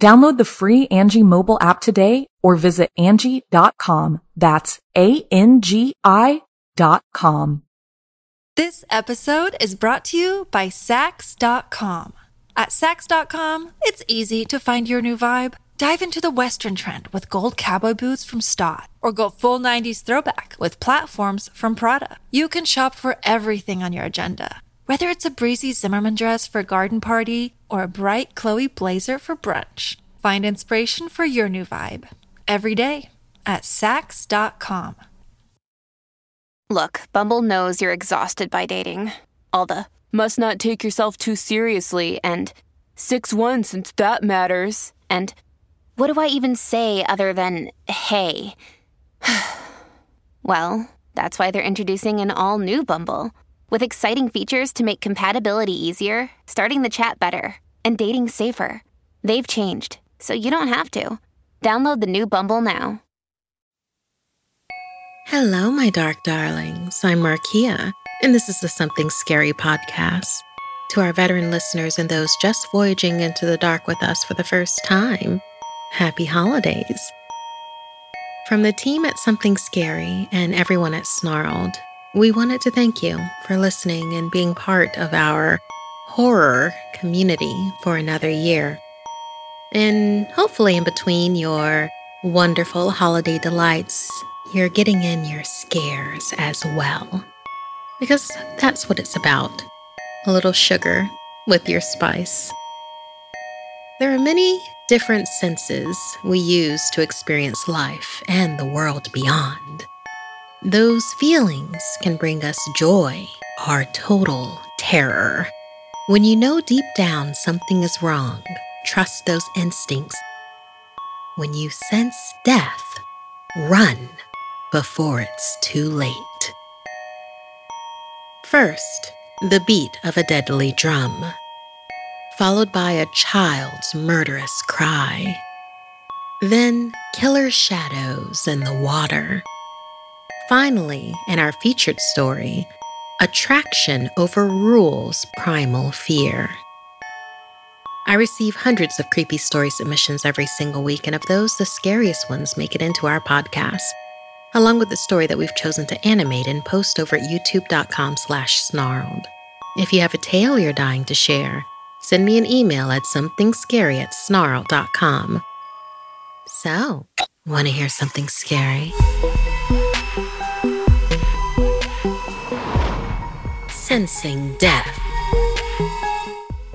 Download the free Angi mobile app today or visit Angi.com. That's A-N-G-I dot com. This episode is brought to you by Saks.com. At Saks.com, it's easy to find your new vibe. Dive into the Western trend with gold cowboy boots from Stott, or go full 90s throwback with platforms from Prada. You can shop for everything on your agenda, whether it's a breezy Zimmermann dress for a garden party or a bright Chloe blazer for brunch. Find inspiration for your new vibe every day at Saks.com. Look, Bumble knows you're exhausted by dating. All the must not take yourself too seriously and 6 1 since that matters. And what do I even say other than hey? well, that's why they're introducing an all new Bumble with exciting features to make compatibility easier, starting the chat better, and dating safer. They've changed, so you don't have to. Download the new Bumble now. Hello, my dark darlings. I'm Markia, and this is the Something Scary podcast. To our veteran listeners and those just voyaging into the dark with us for the first time, happy holidays. From the team at Something Scary and everyone at Snarled, we wanted to thank you for listening and being part of our horror community for another year. And hopefully, in between your wonderful holiday delights, you're getting in your scares as well. Because that's what it's about a little sugar with your spice. There are many different senses we use to experience life and the world beyond. Those feelings can bring us joy or total terror. When you know deep down something is wrong, trust those instincts. When you sense death, run before it's too late. First, the beat of a deadly drum, followed by a child's murderous cry. Then, killer shadows in the water. Finally, in our featured story, attraction overrules primal fear. I receive hundreds of creepy story submissions every single week, and of those, the scariest ones make it into our podcast along with the story that we've chosen to animate and post over at youtube.com slash snarled. If you have a tale you're dying to share, send me an email at somethingscary at snarled.com. So, want to hear something scary? Sensing death.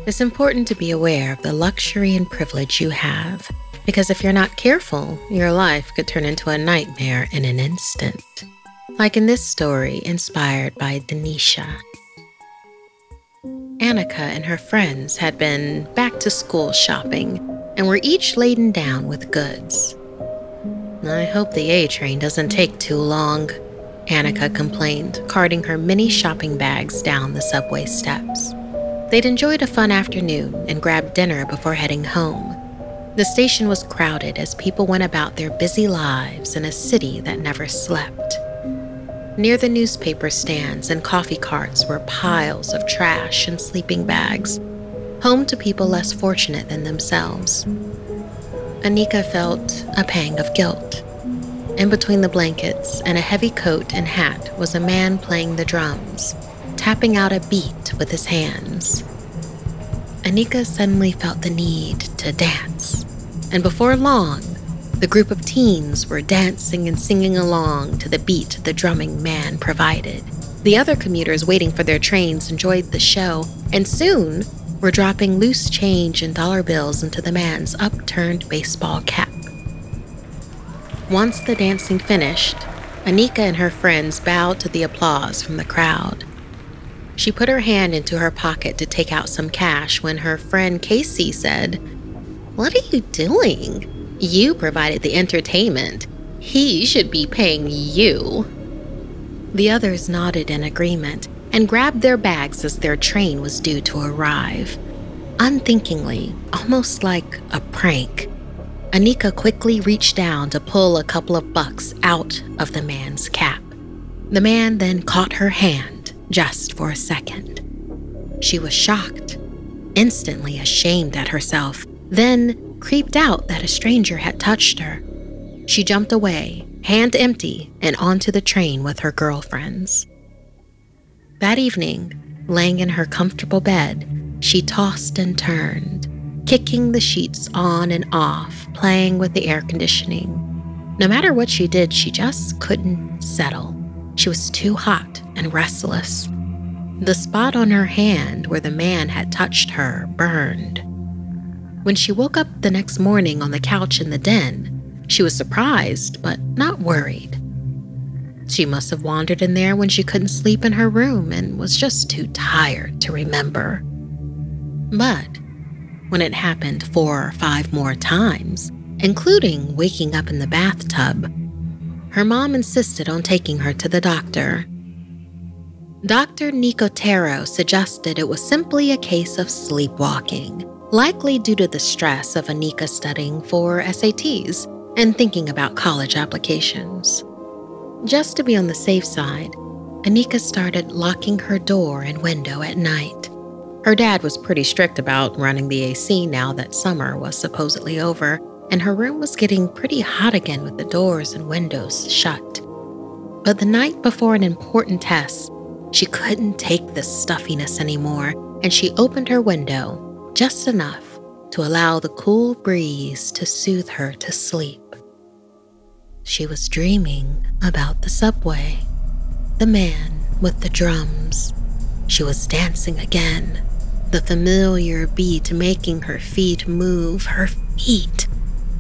It's important to be aware of the luxury and privilege you have because if you're not careful, your life could turn into a nightmare in an instant. Like in this story inspired by Denisha. Annika and her friends had been back to school shopping and were each laden down with goods. I hope the A train doesn't take too long, Annika complained, carting her many shopping bags down the subway steps. They'd enjoyed a fun afternoon and grabbed dinner before heading home the station was crowded as people went about their busy lives in a city that never slept. Near the newspaper stands and coffee carts were piles of trash and sleeping bags, home to people less fortunate than themselves. Anika felt a pang of guilt. In between the blankets and a heavy coat and hat was a man playing the drums, tapping out a beat with his hands. Anika suddenly felt the need to dance and before long, The group of teens were dancing and singing along to the beat the drumming man provided. The other commuters waiting for their trains enjoyed the show, and soon were dropping loose change and dollar bills into the man's upturned baseball cap. Once the dancing finished, Anika and her friends bowed to the applause from the crowd. She put her hand into her pocket to take out some cash when her friend Casey said, What are you doing? You provided the entertainment. He should be paying you. The others nodded in agreement and grabbed their bags as their train was due to arrive. Unthinkingly, almost like a prank, Anika quickly reached down to pull a couple of bucks out of the man's cap. The man then caught her hand just for a second. She was shocked, instantly ashamed at herself, then creeped out that a stranger had touched her. She jumped away, hand empty, and onto the train with her girlfriends. That evening, laying in her comfortable bed, she tossed and turned, kicking the sheets on and off, playing with the air conditioning. No matter what she did, she just couldn't settle. She was too hot and restless. The spot on her hand where the man had touched her burned. When she woke up the next morning on the couch in the den, she was surprised but not worried. She must have wandered in there when she couldn't sleep in her room and was just too tired to remember. But when it happened four or five more times, including waking up in the bathtub, her mom insisted on taking her to the doctor. Dr. Nicotero suggested it was simply a case of sleepwalking likely due to the stress of Anika studying for SATs and thinking about college applications. Just to be on the safe side, Anika started locking her door and window at night. Her dad was pretty strict about running the AC now that summer was supposedly over, and her room was getting pretty hot again with the doors and windows shut. But the night before an important test, she couldn't take the stuffiness anymore, and she opened her window just enough to allow the cool breeze to soothe her to sleep. She was dreaming about the subway, the man with the drums. She was dancing again, the familiar beat making her feet move. Her feet!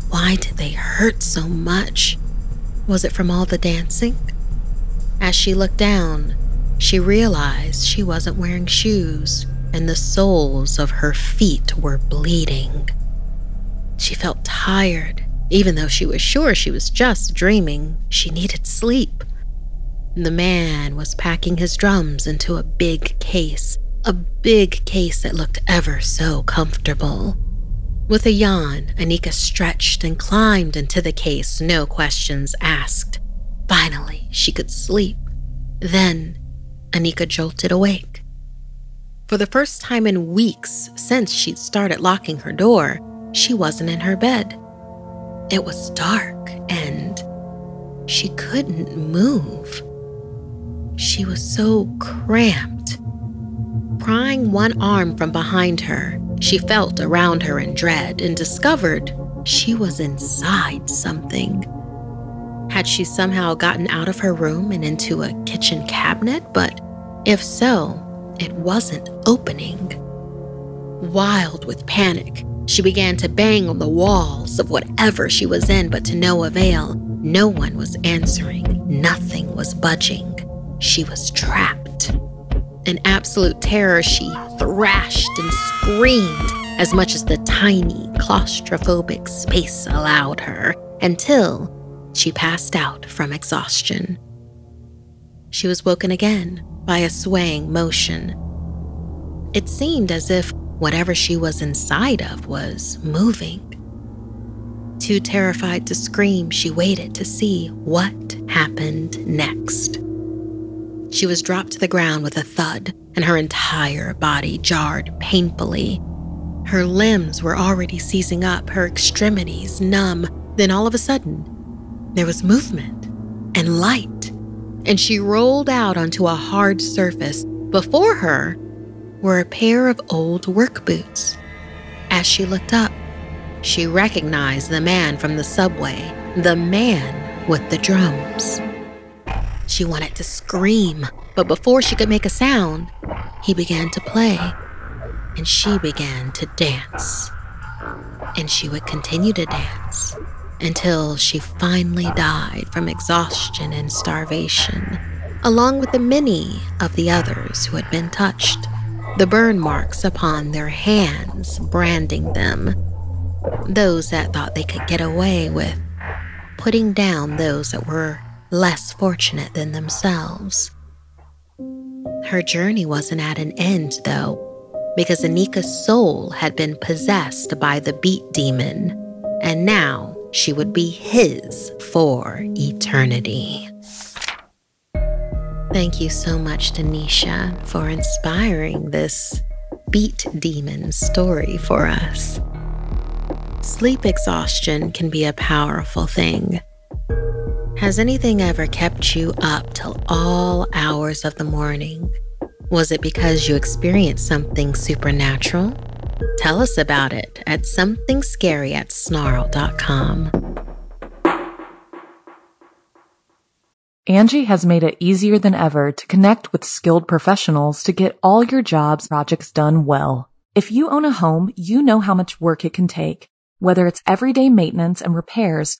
Why did they hurt so much? Was it from all the dancing? As she looked down, she realized she wasn't wearing shoes and the soles of her feet were bleeding. She felt tired, even though she was sure she was just dreaming. She needed sleep. The man was packing his drums into a big case, a big case that looked ever so comfortable. With a yawn, Anika stretched and climbed into the case, no questions asked. Finally, she could sleep. Then, Anika jolted awake. For the first time in weeks since she'd started locking her door, she wasn't in her bed. It was dark and she couldn't move. She was so cramped. Prying one arm from behind her, she felt around her in dread and discovered she was inside something. Had she somehow gotten out of her room and into a kitchen cabinet? But if so, it wasn't opening. Wild with panic, she began to bang on the walls of whatever she was in, but to no avail. No one was answering, nothing was budging. She was trapped. In absolute terror, she thrashed and screamed as much as the tiny, claustrophobic space allowed her until she passed out from exhaustion. She was woken again by a swaying motion. It seemed as if whatever she was inside of was moving. Too terrified to scream, she waited to see what happened next. She was dropped to the ground with a thud, and her entire body jarred painfully. Her limbs were already seizing up, her extremities numb. Then all of a sudden, there was movement and light and she rolled out onto a hard surface. Before her were a pair of old work boots. As she looked up, she recognized the man from the subway, the man with the drums. She wanted to scream, but before she could make a sound, he began to play, and she began to dance. And she would continue to dance until she finally died from exhaustion and starvation, along with the many of the others who had been touched, the burn marks upon their hands branding them, those that thought they could get away with putting down those that were less fortunate than themselves. Her journey wasn't at an end, though, because Anika's soul had been possessed by the beat demon, and now she would be his for eternity. Thank you so much, Denisha, for inspiring this beat demon story for us. Sleep exhaustion can be a powerful thing. Has anything ever kept you up till all hours of the morning? Was it because you experienced something supernatural? Tell us about it at somethingscary at snarled.com. Angi has made it easier than ever to connect with skilled professionals to get all your jobs projects done well. If you own a home, you know how much work it can take, whether it's everyday maintenance and repairs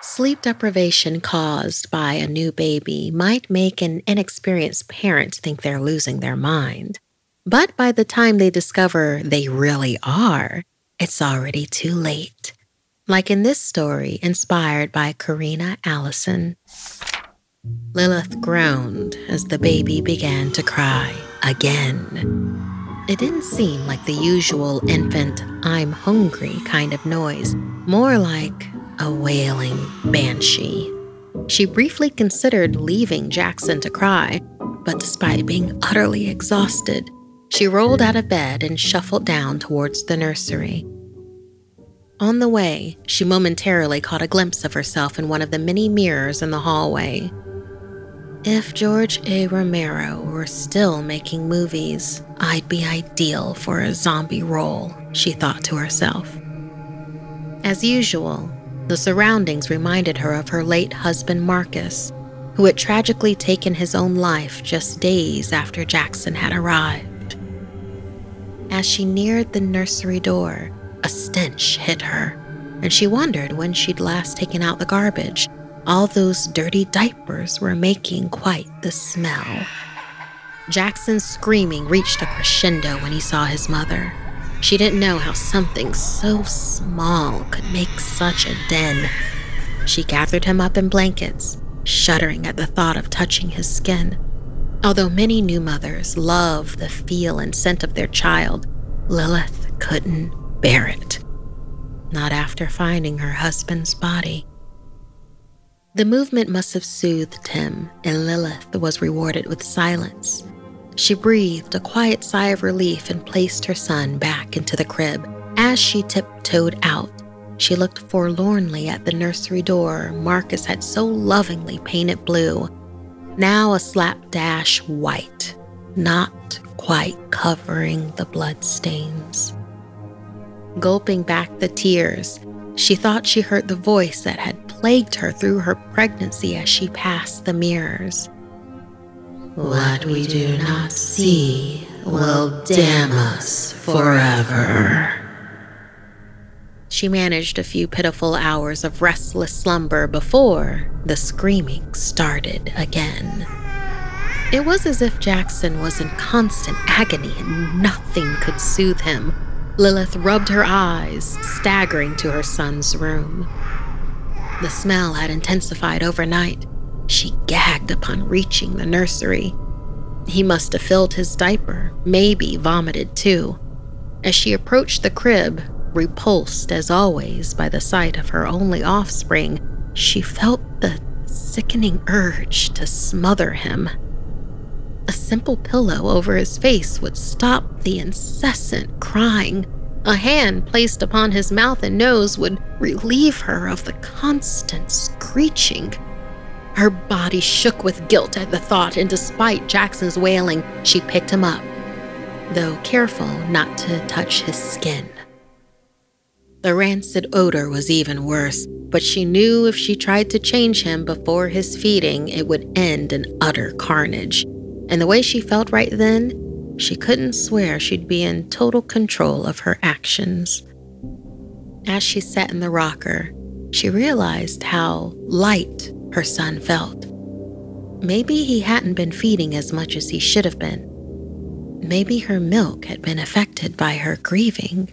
Sleep deprivation caused by a new baby might make an inexperienced parent think they're losing their mind. But by the time they discover they really are, it's already too late. Like in this story inspired by Karina Allison. Lilith groaned as the baby began to cry again. It didn't seem like the usual infant, I'm hungry kind of noise, more like a wailing banshee. She briefly considered leaving Jackson to cry, but despite being utterly exhausted, she rolled out of bed and shuffled down towards the nursery. On the way, she momentarily caught a glimpse of herself in one of the many mirrors in the hallway. If George A. Romero were still making movies, I'd be ideal for a zombie role, she thought to herself. As usual, the surroundings reminded her of her late husband Marcus, who had tragically taken his own life just days after Jackson had arrived. As she neared the nursery door, a stench hit her, and she wondered when she'd last taken out the garbage. All those dirty diapers were making quite the smell. Jackson's screaming reached a crescendo when he saw his mother. She didn't know how something so small could make such a den. She gathered him up in blankets, shuddering at the thought of touching his skin. Although many new mothers love the feel and scent of their child, Lilith couldn't bear it. Not after finding her husband's body. The movement must have soothed him, and Lilith was rewarded with silence. She breathed a quiet sigh of relief and placed her son back into the crib. As she tiptoed out, she looked forlornly at the nursery door Marcus had so lovingly painted blue, now a slapdash white. not quite covering the bloodstains. Gulping back the tears, she thought she heard the voice that had plagued her through her pregnancy as she passed the mirrors. What we do not see will damn us forever. She managed a few pitiful hours of restless slumber before the screaming started again. It was as if Jackson was in constant agony and nothing could soothe him. Lilith rubbed her eyes, staggering to her son's room. The smell had intensified overnight. She gagged upon reaching the nursery. He must have filled his diaper, maybe vomited too. As she approached the crib, repulsed as always by the sight of her only offspring, she felt the sickening urge to smother him. A simple pillow over his face would stop the incessant crying. A hand placed upon his mouth and nose would relieve her of the constant screeching. Her body shook with guilt at the thought, and despite Jackson's wailing, she picked him up, though careful not to touch his skin. The rancid odor was even worse, but she knew if she tried to change him before his feeding, it would end in utter carnage. And the way she felt right then, she couldn't swear she'd be in total control of her actions. As she sat in the rocker, she realized how light her son felt. Maybe he hadn't been feeding as much as he should have been. Maybe her milk had been affected by her grieving.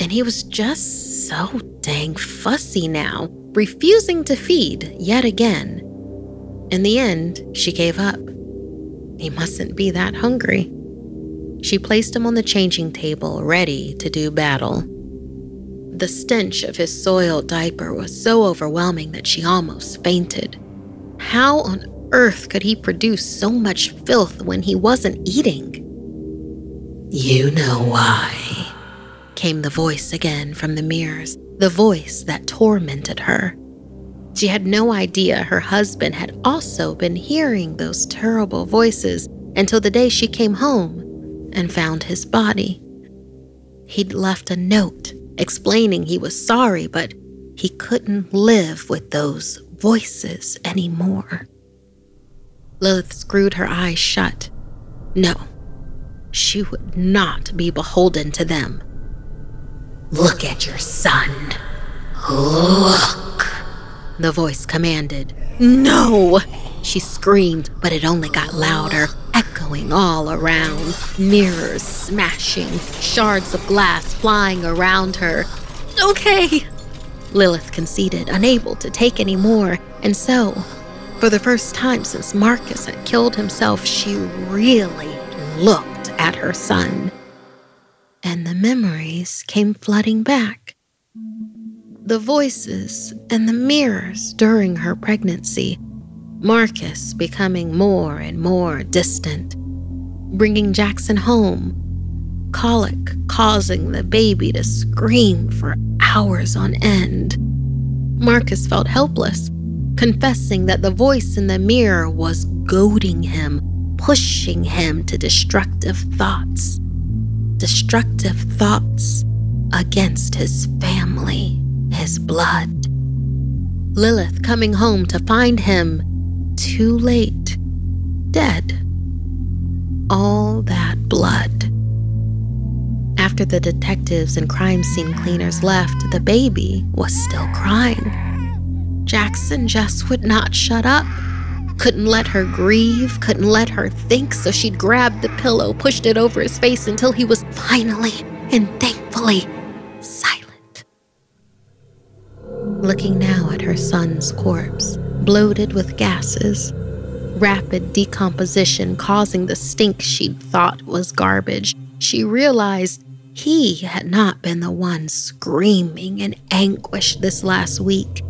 And he was just so dang fussy now, refusing to feed yet again. In the end, she gave up. He mustn't be that hungry. She placed him on the changing table, ready to do battle. The stench of his soiled diaper was so overwhelming that she almost fainted. How on earth could he produce so much filth when he wasn't eating? You know why, came the voice again from the mirrors, the voice that tormented her. She had no idea her husband had also been hearing those terrible voices until the day she came home and found his body. He'd left a note explaining he was sorry, but he couldn't live with those voices anymore. Lilith screwed her eyes shut. No, she would not be beholden to them. Look at your son. Look the voice commanded. No! She screamed, but it only got louder, echoing all around. Mirrors smashing, shards of glass flying around her. Okay! Lilith conceded, unable to take any more, and so, for the first time since Marcus had killed himself, she really looked at her son. And the memories came flooding back the voices and the mirrors during her pregnancy, Marcus becoming more and more distant, bringing Jackson home, colic causing the baby to scream for hours on end. Marcus felt helpless, confessing that the voice in the mirror was goading him, pushing him to destructive thoughts. Destructive thoughts against his family his blood. Lilith coming home to find him too late, dead. All that blood. After the detectives and crime scene cleaners left, the baby was still crying. Jackson just would not shut up. Couldn't let her grieve, couldn't let her think, so she'd grabbed the pillow, pushed it over his face until he was finally and thankfully silent looking now at her son's corpse, bloated with gases, rapid decomposition causing the stink she'd thought was garbage, she realized he had not been the one screaming in anguish this last week.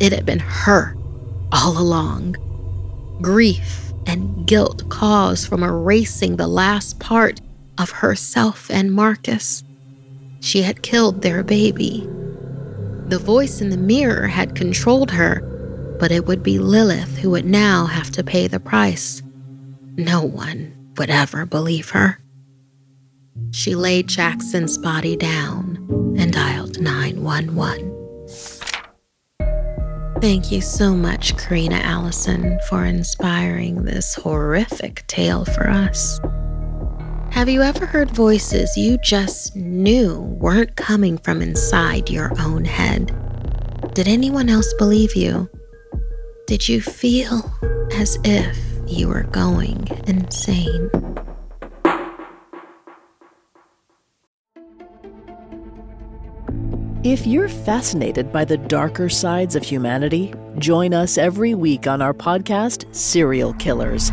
It had been her all along. Grief and guilt caused from erasing the last part of herself and Marcus. She had killed their baby the voice in the mirror had controlled her, but it would be Lilith who would now have to pay the price. no one would ever believe her. She laid Jackson's body down and dialed 911. Thank you so much, Karina Allison, for inspiring this horrific tale for us. Have you ever heard voices you just knew weren't coming from inside your own head? Did anyone else believe you? Did you feel as if you were going insane? If you're fascinated by the darker sides of humanity, join us every week on our podcast, Serial Killers,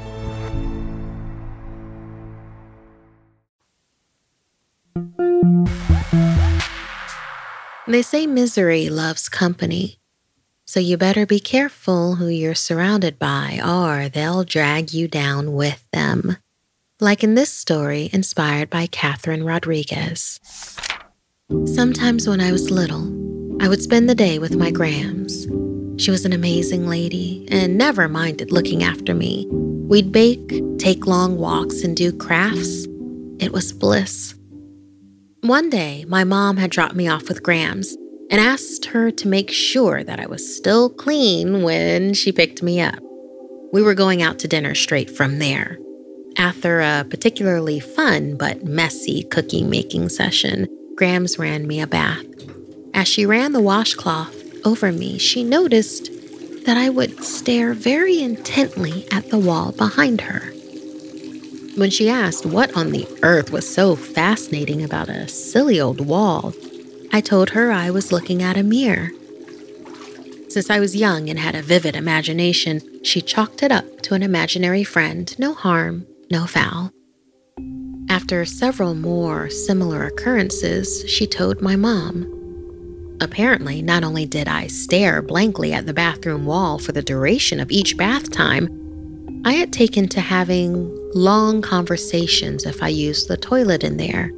They say misery loves company. So you better be careful who you're surrounded by, or they'll drag you down with them. Like in this story inspired by Catherine Rodriguez. Sometimes when I was little, I would spend the day with my Grams. She was an amazing lady and never minded looking after me. We'd bake, take long walks, and do crafts. It was bliss. One day, my mom had dropped me off with Grams and asked her to make sure that I was still clean when she picked me up. We were going out to dinner straight from there. After a particularly fun but messy cookie making session, Grams ran me a bath. As she ran the washcloth over me, she noticed that I would stare very intently at the wall behind her. When she asked what on the earth was so fascinating about a silly old wall, I told her I was looking at a mirror. Since I was young and had a vivid imagination, she chalked it up to an imaginary friend no harm, no foul. After several more similar occurrences, she told my mom. Apparently, not only did I stare blankly at the bathroom wall for the duration of each bath time, I had taken to having long conversations if I used the toilet in there,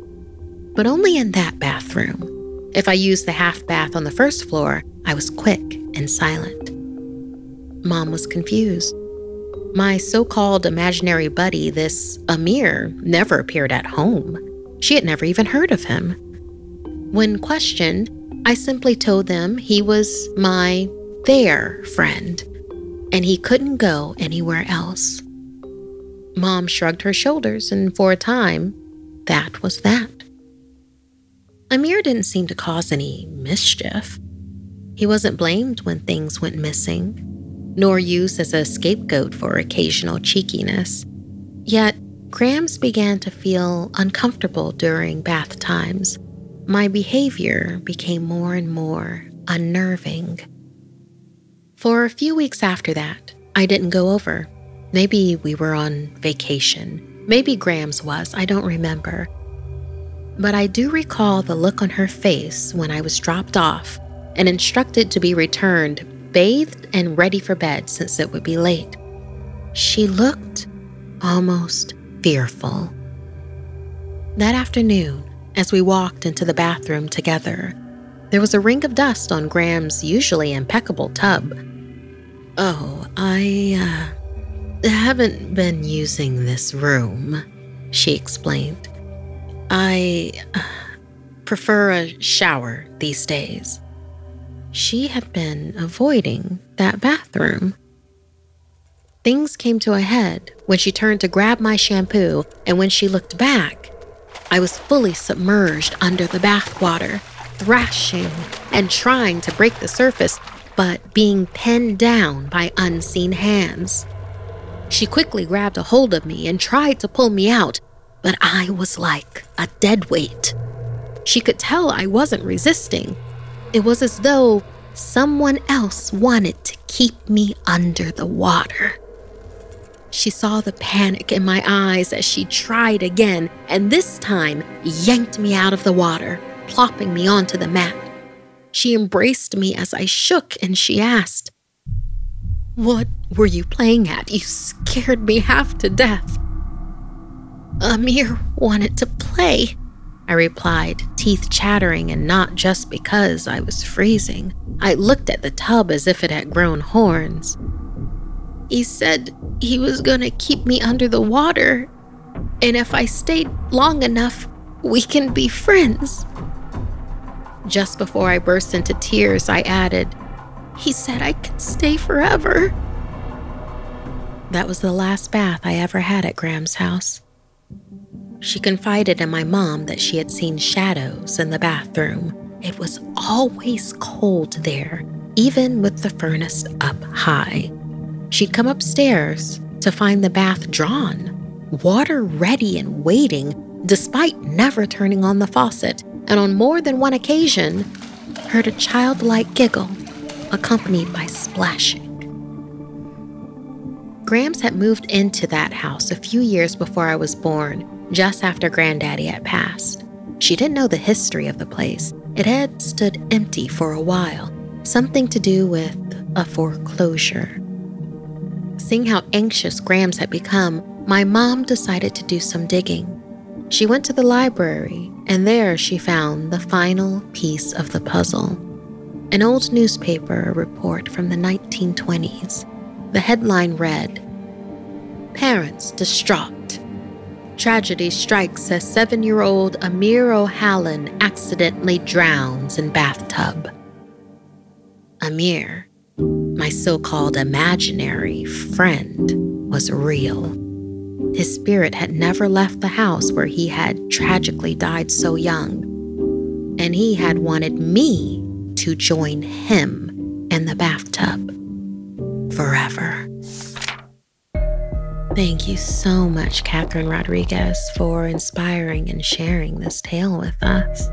but only in that bathroom. If I used the half bath on the first floor, I was quick and silent. Mom was confused. My so called imaginary buddy, this Amir, never appeared at home. She had never even heard of him. When questioned, I simply told them he was my their friend and he couldn't go anywhere else. Mom shrugged her shoulders, and for a time, that was that. Amir didn't seem to cause any mischief. He wasn't blamed when things went missing, nor used as a scapegoat for occasional cheekiness. Yet, Grams began to feel uncomfortable during bath times. My behavior became more and more unnerving. For a few weeks after that, I didn't go over. Maybe we were on vacation. Maybe Grams was, I don't remember. But I do recall the look on her face when I was dropped off and instructed to be returned, bathed and ready for bed since it would be late. She looked almost fearful. That afternoon, as we walked into the bathroom together, there was a ring of dust on Graham's usually impeccable tub. Oh, I uh, haven't been using this room, she explained. I uh, prefer a shower these days. She had been avoiding that bathroom. Things came to a head when she turned to grab my shampoo, and when she looked back, I was fully submerged under the bathwater, thrashing and trying to break the surface but being pinned down by unseen hands. She quickly grabbed a hold of me and tried to pull me out, but I was like a dead weight. She could tell I wasn't resisting. It was as though someone else wanted to keep me under the water. She saw the panic in my eyes as she tried again, and this time yanked me out of the water, plopping me onto the mat. She embraced me as I shook and she asked, What were you playing at? You scared me half to death. Amir wanted to play, I replied, teeth chattering, and not just because I was freezing. I looked at the tub as if it had grown horns. He said he was gonna keep me under the water, and if I stayed long enough, we can be friends. Just before I burst into tears, I added, He said I could stay forever. That was the last bath I ever had at Graham's house. She confided in my mom that she had seen shadows in the bathroom. It was always cold there, even with the furnace up high. She'd come upstairs to find the bath drawn, water ready and waiting, despite never turning on the faucet, and on more than one occasion, heard a childlike giggle accompanied by splashing. Grams had moved into that house a few years before I was born just after Granddaddy had passed. She didn't know the history of the place. It had stood empty for a while, something to do with a foreclosure. Seeing how anxious Grams had become, my mom decided to do some digging. She went to the library, and there she found the final piece of the puzzle an old newspaper report from the 1920s. The headline read Parents distraught Tragedy strikes as seven year old Amir O'Hallan accidentally drowns in bathtub. Amir, my so called imaginary friend, was real. His spirit had never left the house where he had tragically died so young, and he had wanted me to join him in the bathtub forever. Thank you so much, Catherine Rodriguez, for inspiring and sharing this tale with us.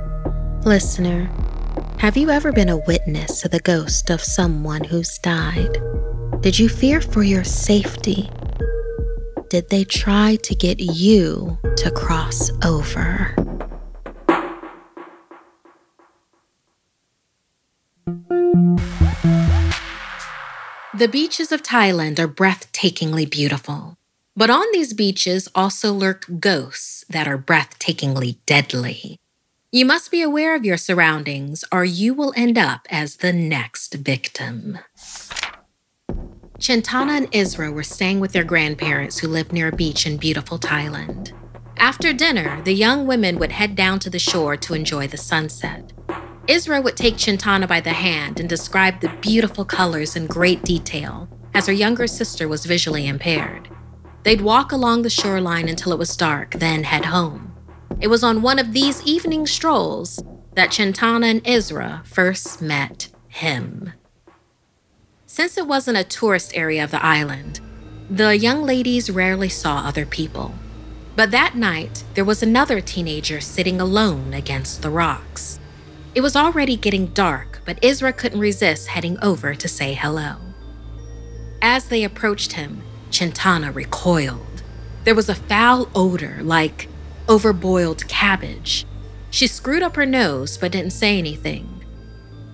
Listener, have you ever been a witness to the ghost of someone who's died? Did you fear for your safety? Did they try to get you to cross over? The beaches of Thailand are breathtakingly beautiful. But on these beaches also lurk ghosts that are breathtakingly deadly. You must be aware of your surroundings, or you will end up as the next victim. Chintana and Isra were staying with their grandparents who lived near a beach in beautiful Thailand. After dinner, the young women would head down to the shore to enjoy the sunset. Isra would take Chintana by the hand and describe the beautiful colors in great detail, as her younger sister was visually impaired. They'd walk along the shoreline until it was dark, then head home. It was on one of these evening strolls that Chintana and Isra first met him. Since it wasn't a tourist area of the island, the young ladies rarely saw other people. But that night, there was another teenager sitting alone against the rocks. It was already getting dark, but Isra couldn't resist heading over to say hello. As they approached him, Chintana recoiled. There was a foul odor like overboiled cabbage. She screwed up her nose but didn't say anything.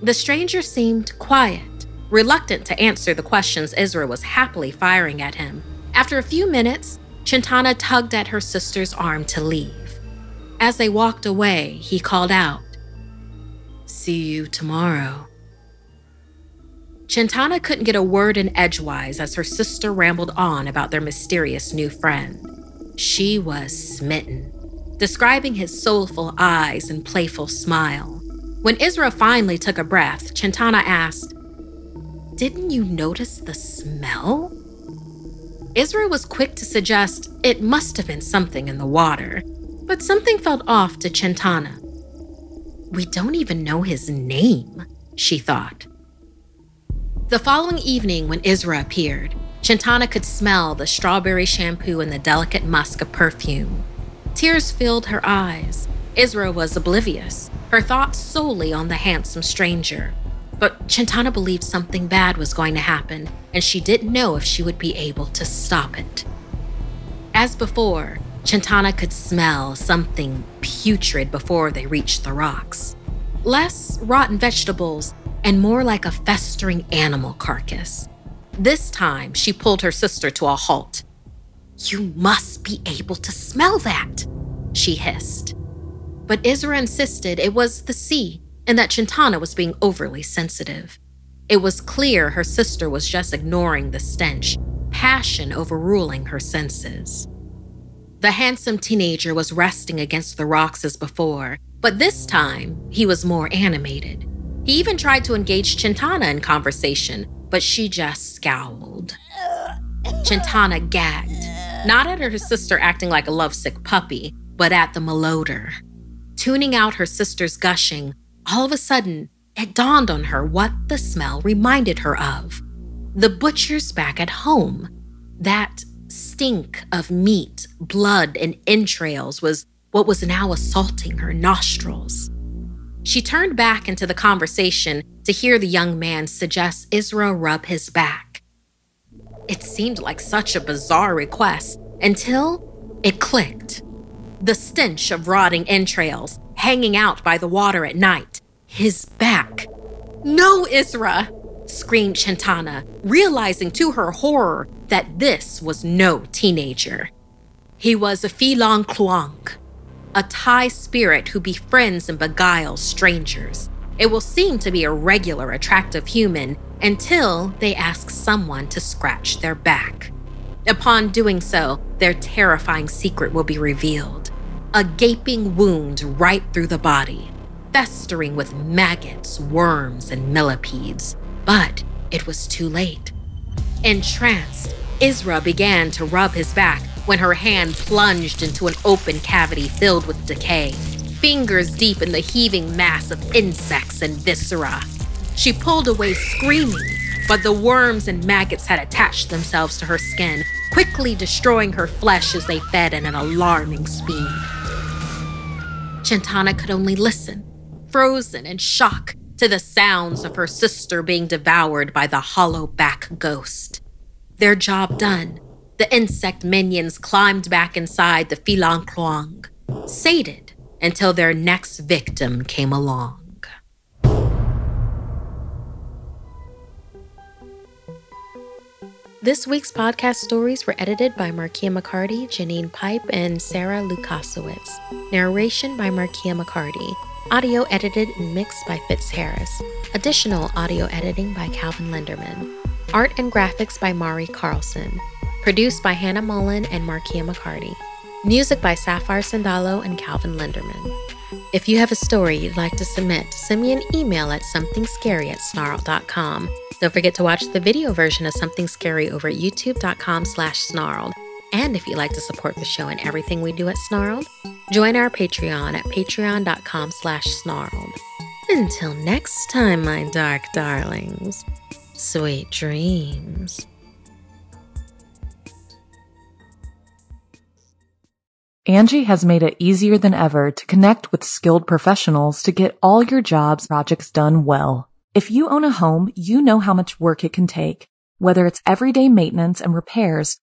The stranger seemed quiet, reluctant to answer the questions Isra was happily firing at him. After a few minutes, Chintana tugged at her sister's arm to leave. As they walked away, he called out, See you tomorrow. Chintana couldn't get a word in edgewise as her sister rambled on about their mysterious new friend. She was smitten, describing his soulful eyes and playful smile. When Isra finally took a breath, Chintana asked, Didn't you notice the smell? Isra was quick to suggest it must have been something in the water, but something felt off to Chintana. We don't even know his name, she thought. The following evening, when Isra appeared, Chintana could smell the strawberry shampoo and the delicate musk of perfume. Tears filled her eyes. Isra was oblivious, her thoughts solely on the handsome stranger. But Chintana believed something bad was going to happen, and she didn't know if she would be able to stop it. As before, Chintana could smell something putrid before they reached the rocks. less rotten vegetables, and more like a festering animal carcass. This time, she pulled her sister to a halt. You must be able to smell that, she hissed. But Isra insisted it was the sea and that Chintana was being overly sensitive. It was clear her sister was just ignoring the stench, passion overruling her senses. The handsome teenager was resting against the rocks as before, but this time he was more animated. He even tried to engage Chintana in conversation, but she just scowled. Chintana gagged, not at her sister acting like a lovesick puppy, but at the malodor. Tuning out her sister's gushing, all of a sudden, it dawned on her what the smell reminded her of. The butcher's back at home. That stink of meat, blood, and entrails was what was now assaulting her nostrils. She turned back into the conversation to hear the young man suggest Isra rub his back. It seemed like such a bizarre request until it clicked. The stench of rotting entrails hanging out by the water at night. His back. No, Isra! Screamed Chintana, realizing to her horror that this was no teenager. He was a Filong Kluang, a Thai spirit who befriends and beguiles strangers. It will seem to be a regular, attractive human until they ask someone to scratch their back. Upon doing so, their terrifying secret will be revealed a gaping wound right through the body, festering with maggots, worms, and millipedes. But it was too late. Entranced, Isra began to rub his back when her hand plunged into an open cavity filled with decay, fingers deep in the heaving mass of insects and viscera. She pulled away screaming, but the worms and maggots had attached themselves to her skin, quickly destroying her flesh as they fed at an alarming speed. Chintana could only listen, frozen in shock, to the sounds of her sister being devoured by the hollow back ghost. Their job done, the insect minions climbed back inside the Filong Kluang, sated until their next victim came along. This week's podcast stories were edited by Markia McCarty, Janine Pipe, and Sarah Lukasiewicz. Narration by Markia McCarty. Audio edited and mixed by Fitz Harris. Additional audio editing by Calvin Linderman. Art and graphics by Mari Carlson. Produced by Hannah Mullen and Markia McCarty. Music by Sapphire Sandalo and Calvin Linderman. If you have a story you'd like to submit, send me an email at somethingscary at snarled.com. Don't forget to watch the video version of Something Scary over at youtube.com slash snarled. And if you'd like to support the show and everything we do at Snarled, join our Patreon at patreon.com slash snarled. Until next time, my dark darlings, sweet dreams. Angi has made it easier than ever to connect with skilled professionals to get all your jobs projects done well. If you own a home, you know how much work it can take, whether it's everyday maintenance and repairs